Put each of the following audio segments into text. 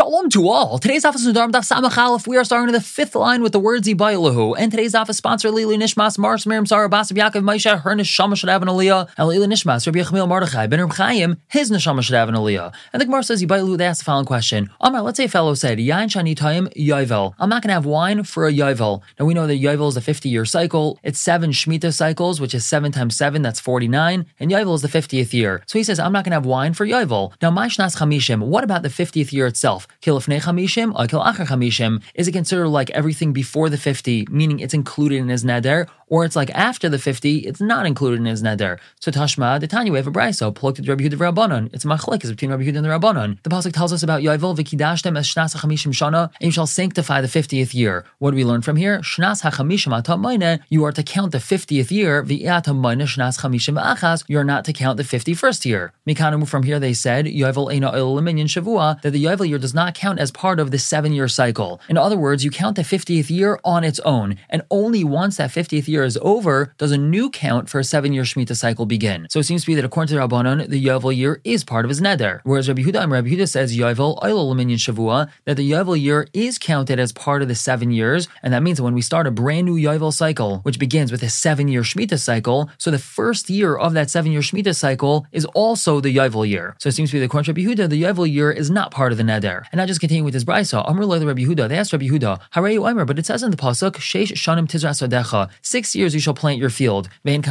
Shalom to all. Today's office is Daf Samach We are starting in the fifth line with the words Ibaylahu. And today's office sponsor Lili Nishmas, Mars Miriam Sarah Basab Yaakov Maisha, her neshama should have an aliyah. And Lili Nishmas, Rabbi Yechmiel Mordechai, Ben Chaim, his neshama should have an aliyah. And the Gemara says Ibaylahu, they asked the following question. Amar, let's say a fellow said, Yain Shani Taim Yovel. I'm not going to have wine for a Yovel. Now we know that Yovel is a 50 year cycle. It's seven Shemitah cycles, which is seven times seven, that's 49. And Yovel is the 50th year. So he says, I'm not going to have wine for Yovel. Now, Maishnas Chamishim, what about the 50th year itself? Is it considered like everything before the 50, meaning it's included in his neder, or it's like after the 50, it's not included in his neder? So Tashma, the Tanya, we have a brayso, plucked Rabbi Yehuda Rabbanon. It's a machlek, is between Rabbi Yehuda and the Rabbanon. The pasuk tells us about Yovel v'kidashtem es shnas hachamishim shana, and you shall sanctify the 50th year. What do we learn from here? Shnas hachamishim atam you are to count the 50th year, v'atam shnas chamishim achas, you are not to count the 51st year. Mikanamu from here they said, Yovel ena eliminyan shavua, that the Yovel year does not count as part of the seven year cycle. In other words, you count the 50th year on its own, and only once that 50th year is over does a new count for a seven year Shemitah cycle begin. So it seems to be that according to Rabbanon, the Yovel year is part of his neder. Whereas Rabbi Huda Rabbi Huda says Yovel Oil Minyan Shavua, that the Yovel year is counted as part of the seven years, and that means that when we start a brand new Yovel cycle, which begins with a seven year Shemitah cycle, so the first year of that seven year Shemitah cycle is also the Yovel year. So it seems to be that according to Rabbi Huda, the Yovel year is not part of the neder. And I just continue with this brisa. Amr the Rabbi Huda. They asked Rabbi Huda, Hareyu Omer, but it says in the pasuk, Sheish Shanim Tizras Odecha. Six years you shall plant your field. And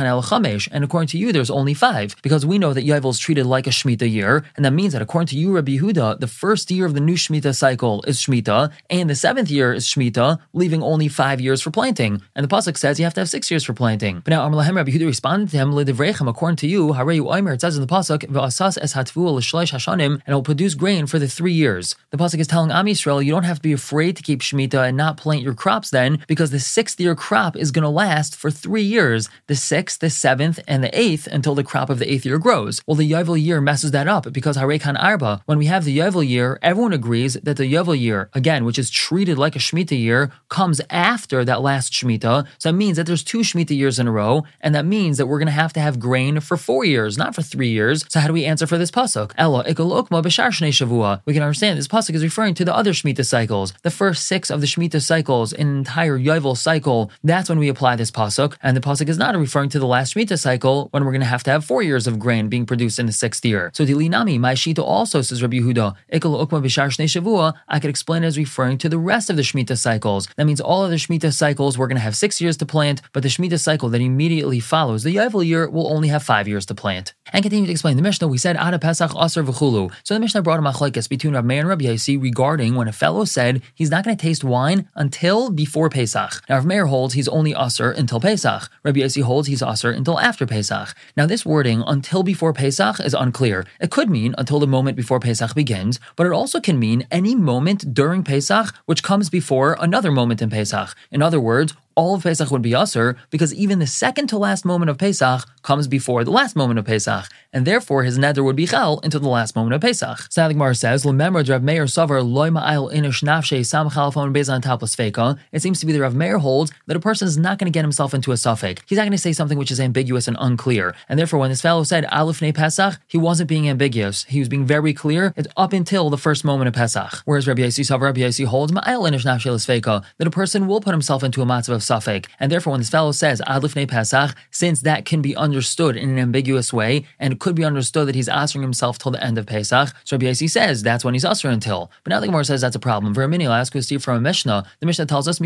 according to you, there's only five because we know that Yovel is treated like a Shemitah year, and that means that according to you, Rabbi Huda, the first year of the new Shemitah cycle is Shemitah, and the seventh year is Shemitah, leaving only five years for planting. And the pasuk says you have to have six years for planting. But now Amr Lahem Rabbi Huda responded to him, Lidivrechem, according to you, Hareyu Omer. It says in the pasuk, V'asas es hatvu hashanim, and it will produce grain for the three years. The pasuk is telling Am Yisrael, you don't have to be afraid to keep Shemitah and not plant your crops then, because the sixth year crop is going to last for three years the sixth, the seventh, and the eighth until the crop of the eighth year grows. Well, the Yovel year messes that up because Harekan Arba, when we have the Yovel year, everyone agrees that the Yovel year, again, which is treated like a Shemitah year, comes after that last Shemitah. So that means that there's two Shemitah years in a row, and that means that we're going to have to have grain for four years, not for three years. So how do we answer for this pasuk? Ella ikolokma b'shar shnei shavua. We can understand this pasuk is referring to the other Shemitah cycles, the first six of the Shemitah cycles, an entire Yovel cycle. That's when we apply this pasuk, and the pasuk is not referring to the last Shemitah cycle when we're going to have to have four years of grain being produced in the sixth year. So Dilinami, my Shita also says Rabbi Yehuda, Ikal Ukma shavua. I could explain it as referring to the rest of the Shemitah cycles. That means all of the Shemitah cycles we're going to have six years to plant, but the Shemitah cycle that immediately follows the Yovel year will only have five years to plant. And continue to explain the Mishnah. We said Ada Pesach Aser v'chulu. So the Mishnah brought a machlekes between Rabbi Meir and Rabbi Yossi regarding when a fellow said he's not going to taste wine until before Pesach. Now, Rabbi Meir holds he's only Aser until Pesach. Rabbi Yossi holds he's Aser until after Pesach. Now, this wording until before Pesach is unclear. It could mean until the moment before Pesach begins, but it also can mean any moment during Pesach which comes before another moment in Pesach. In other words, all of Pesach would be Aser because even the second to last moment of Pesach comes before the last moment of Pesach, and therefore his neder would be Chal until the last moment of Pesach. Gemara says, Remember, Rav Meir Savar loy ma'ayil inish nafshe sam chalafon bezan taplas feka. It seems to be that Rav Meir holds that a person is not going to get himself into a suffix. He's not going to say something which is ambiguous and unclear. And therefore, when this fellow said Aleph ne Pesach, he wasn't being ambiguous. He was being very clear. It's up until the first moment of Pesach. Whereas Rabbi Yossi Savar, Rabbi Yossi holds ma'ayil inish nafshe feka that a person will put himself into a matzav of suffix. And therefore, when this fellow says Adlifnei Pesach, since that can be understood in an ambiguous way, and it could be understood that he's answering himself till the end of Pesach, so Rabbi Yossi says that's when he's answering until. But now the Gemara says that's a problem. For I'll ask you Steve from a Mishnah. The Mishnah tells us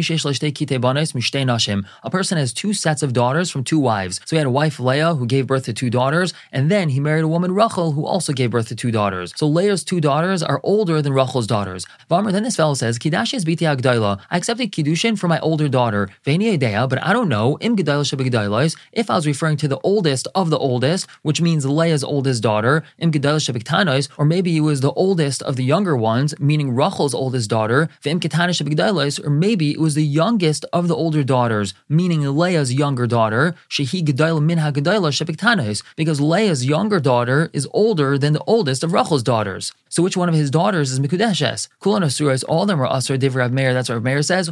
a person has two sets of daughters from two wives. So he had a wife Leah who gave birth to two daughters, and then he married a woman Rachel who also gave birth to two daughters. So Leah's two daughters are older than Rachel's daughters. Vamr, then this fellow says, Kidash is biti I accepted Kiddushin for my older daughter. Veni but I don't know, im if I was referring to the oldest of the oldest, which means Leah's oldest daughter, im or maybe it was the oldest of the younger ones, meaning Rachel's oldest daughter, or maybe it was the youngest of the older daughters, meaning Leah's younger daughter, because Leah's younger daughter is older than the oldest of Rachel's daughters. So which one of his daughters is Mikudeshes? Kulan Asuras, all of them are Asur Div Rav Meir. That's what Rav Meir says.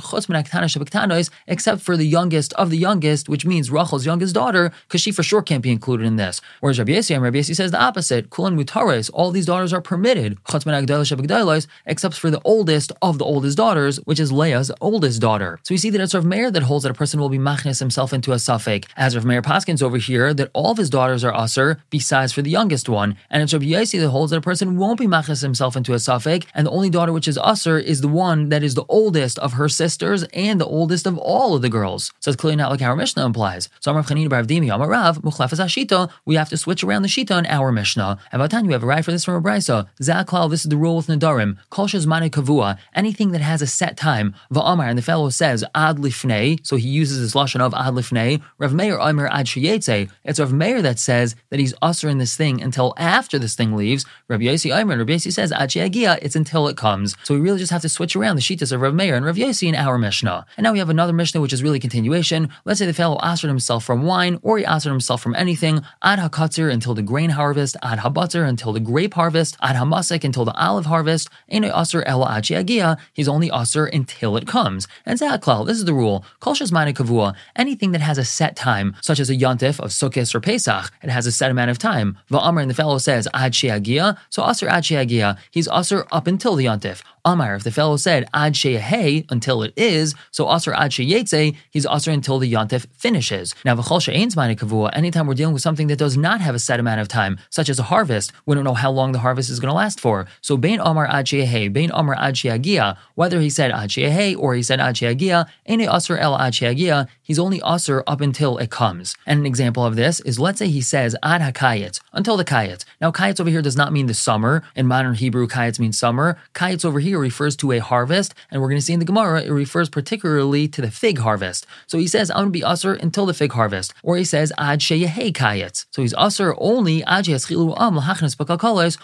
Except for the youngest of the youngest, which means Rachel's youngest daughter, because she for sure can't be included in this. Whereas Rabbi Yossi Rabbi Yossi says the opposite. Kulan Mutares, all these daughters are permitted. Except for the oldest of the oldest daughters, which is Leah's oldest daughter. So we see that it's Rav Meir that holds that a person will be machnes himself into a suffix. As Rav Meir Paskins over here, that all of his daughters are Asur, besides for the youngest one. And it's Rabbi Yossi that holds that a person won't be machnes himself into a suffix, and the only daughter which is Asur is the one that is the oldest of her sisters and the oldest of all of the girls. So it's clearly not like our Mishnah implies. So Amar Chanina Bar Avdimi, Amar Rav, Muchlefas Ashita, we have to switch around the Shita in our Mishnah. And Vatan, you have a right for this from a Brisa. Zaklal, this is the rule with Nadarim. Kol Shazmane Kavua, anything that has a set time. Va'amar, and the fellow says, Ad Lifnei, so he uses this Lashon of Ad Lifnei. Rav Meir Amir Ad Shiyetze. It's Rav Meir that says that he's usher in this thing until after this thing leaves. Rabbi Yossi Rabbi Yossi says, Ad Shiagia, it's until it comes. So we really just have to switch around the Shitas of Rav Meir and Rav Yossi in our Mishnah. And now we have another Mishnah which is really continuation. Let's say the fellow answered himself from wine, or he answered himself from anything, ad hakatzer until the grain harvest, ad habatzer until the grape harvest, ad hamasek until the olive harvest, eno aser ela agia, he's only aser until it comes. And zaklal, this is the rule. Kol shazmane kavua, anything that has a set time, such as a yontif of Sukkot or Pesach, it has a set amount of time. Va'amr, and the fellow says ad sheagia, so aser ad he's aser up until the yontif. Amar, if the fellow said ad sheyahe until it is, so aser ad sheyetze, he's aser until the yontif finishes. Now v'chol she'ain's kavua, anytime we're dealing with something that does not have a set amount of time, such as a harvest, we don't know how long the harvest is going to last for. So bein amar ad sheyahe, bein amar ad sheyagia, whether he said ad sheyahe or he said ad sheyagia, ene aser el ad sheyagia, he's only aser up until it comes. And an example of this is let's say he says ad hakayet, until the kayet. Now kayet over here does not mean the summer. In Hebrew, kayet means summer. Kayet over here refers to a harvest, and we're going to see in the Gemara, it refers particularly to the fig harvest. So he says, I'm going to be usher until the fig harvest. Or he says, ad sheyehe kayetz. So he's usher only ad am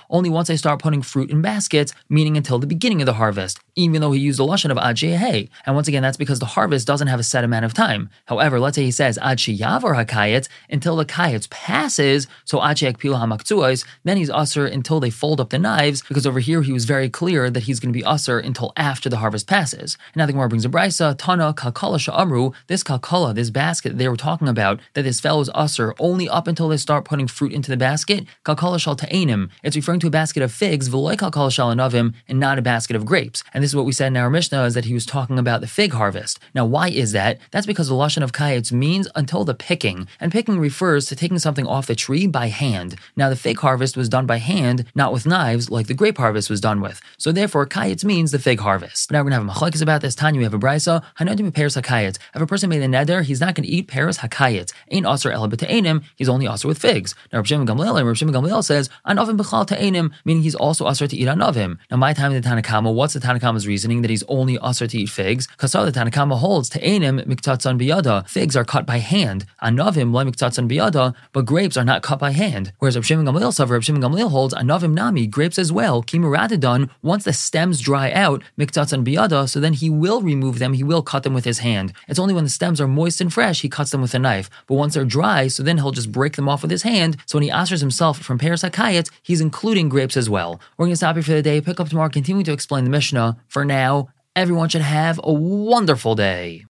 only once I start putting fruit in baskets, meaning until the beginning of the harvest, even though he used the lashon of ad sheyehe. And once again, that's because the harvest doesn't have a set amount of time. However, let's say he says ad sheyavar hakayetz until the kayetz passes, so ad sheyakpilu hamaktuos, then he's usher until they fold up the knives, because over here he was very clear that he's going to be usher until after the harvest passes. And now the Gemara brings a brisa, Tana kalkala sha'amru, this kalkala, this basket they were talking about, that this fellow is usher only up until they start putting fruit into the basket, kalkala shal ta'enim. It's referring to a basket of figs, v'loy kalkala shal anavim, and not a basket of grapes. And this is what we said in our Mishnah, is that he was talking about the fig harvest. Now, why is that? That's because the Lashon of Kayetz means until the picking, and picking refers to taking something off the tree by hand. Now, the fig harvest was done by hand, not with knives, like the grape harvest was done with. So therefore, Kayetz means the fig harvest. Now we're gonna have a machlekes about this. Tanya, we have a brisa. Hanodim pears hakayetz. If a person made a neder, he's not gonna eat pears hakayetz. Ain't aser el ta'enim. He's only aser with figs. Now Rav Shimon Gamliel, and Rav Shimon Gamliel says anovim b'chal ta'enim, meaning he's also aser to eat anovim. Now my time in the Tanakama, what's the Tanakama's reasoning that he's only aser to eat figs? Because the Tanakama holds ta'enim miktatzon biyada. Figs are cut by hand. Anovim le miktatzon biyada, but grapes are not cut by hand. Whereas Rav Shimon Gamliel, Rav Shimon Gamliel holds anovim nami, grapes as well. Kimuradadon, once the stems dry out, miktatzon biyada, so then he will remove them, he will cut them with his hand. It's only when the stems are moist and fresh, he cuts them with a knife. But once they're dry, so then he'll just break them off with his hand. So when he answers himself from Paris Hakayat, he's including grapes as well. We're going to stop here for the day, pick up tomorrow, continue to explain the Mishnah. For now, everyone should have a wonderful day.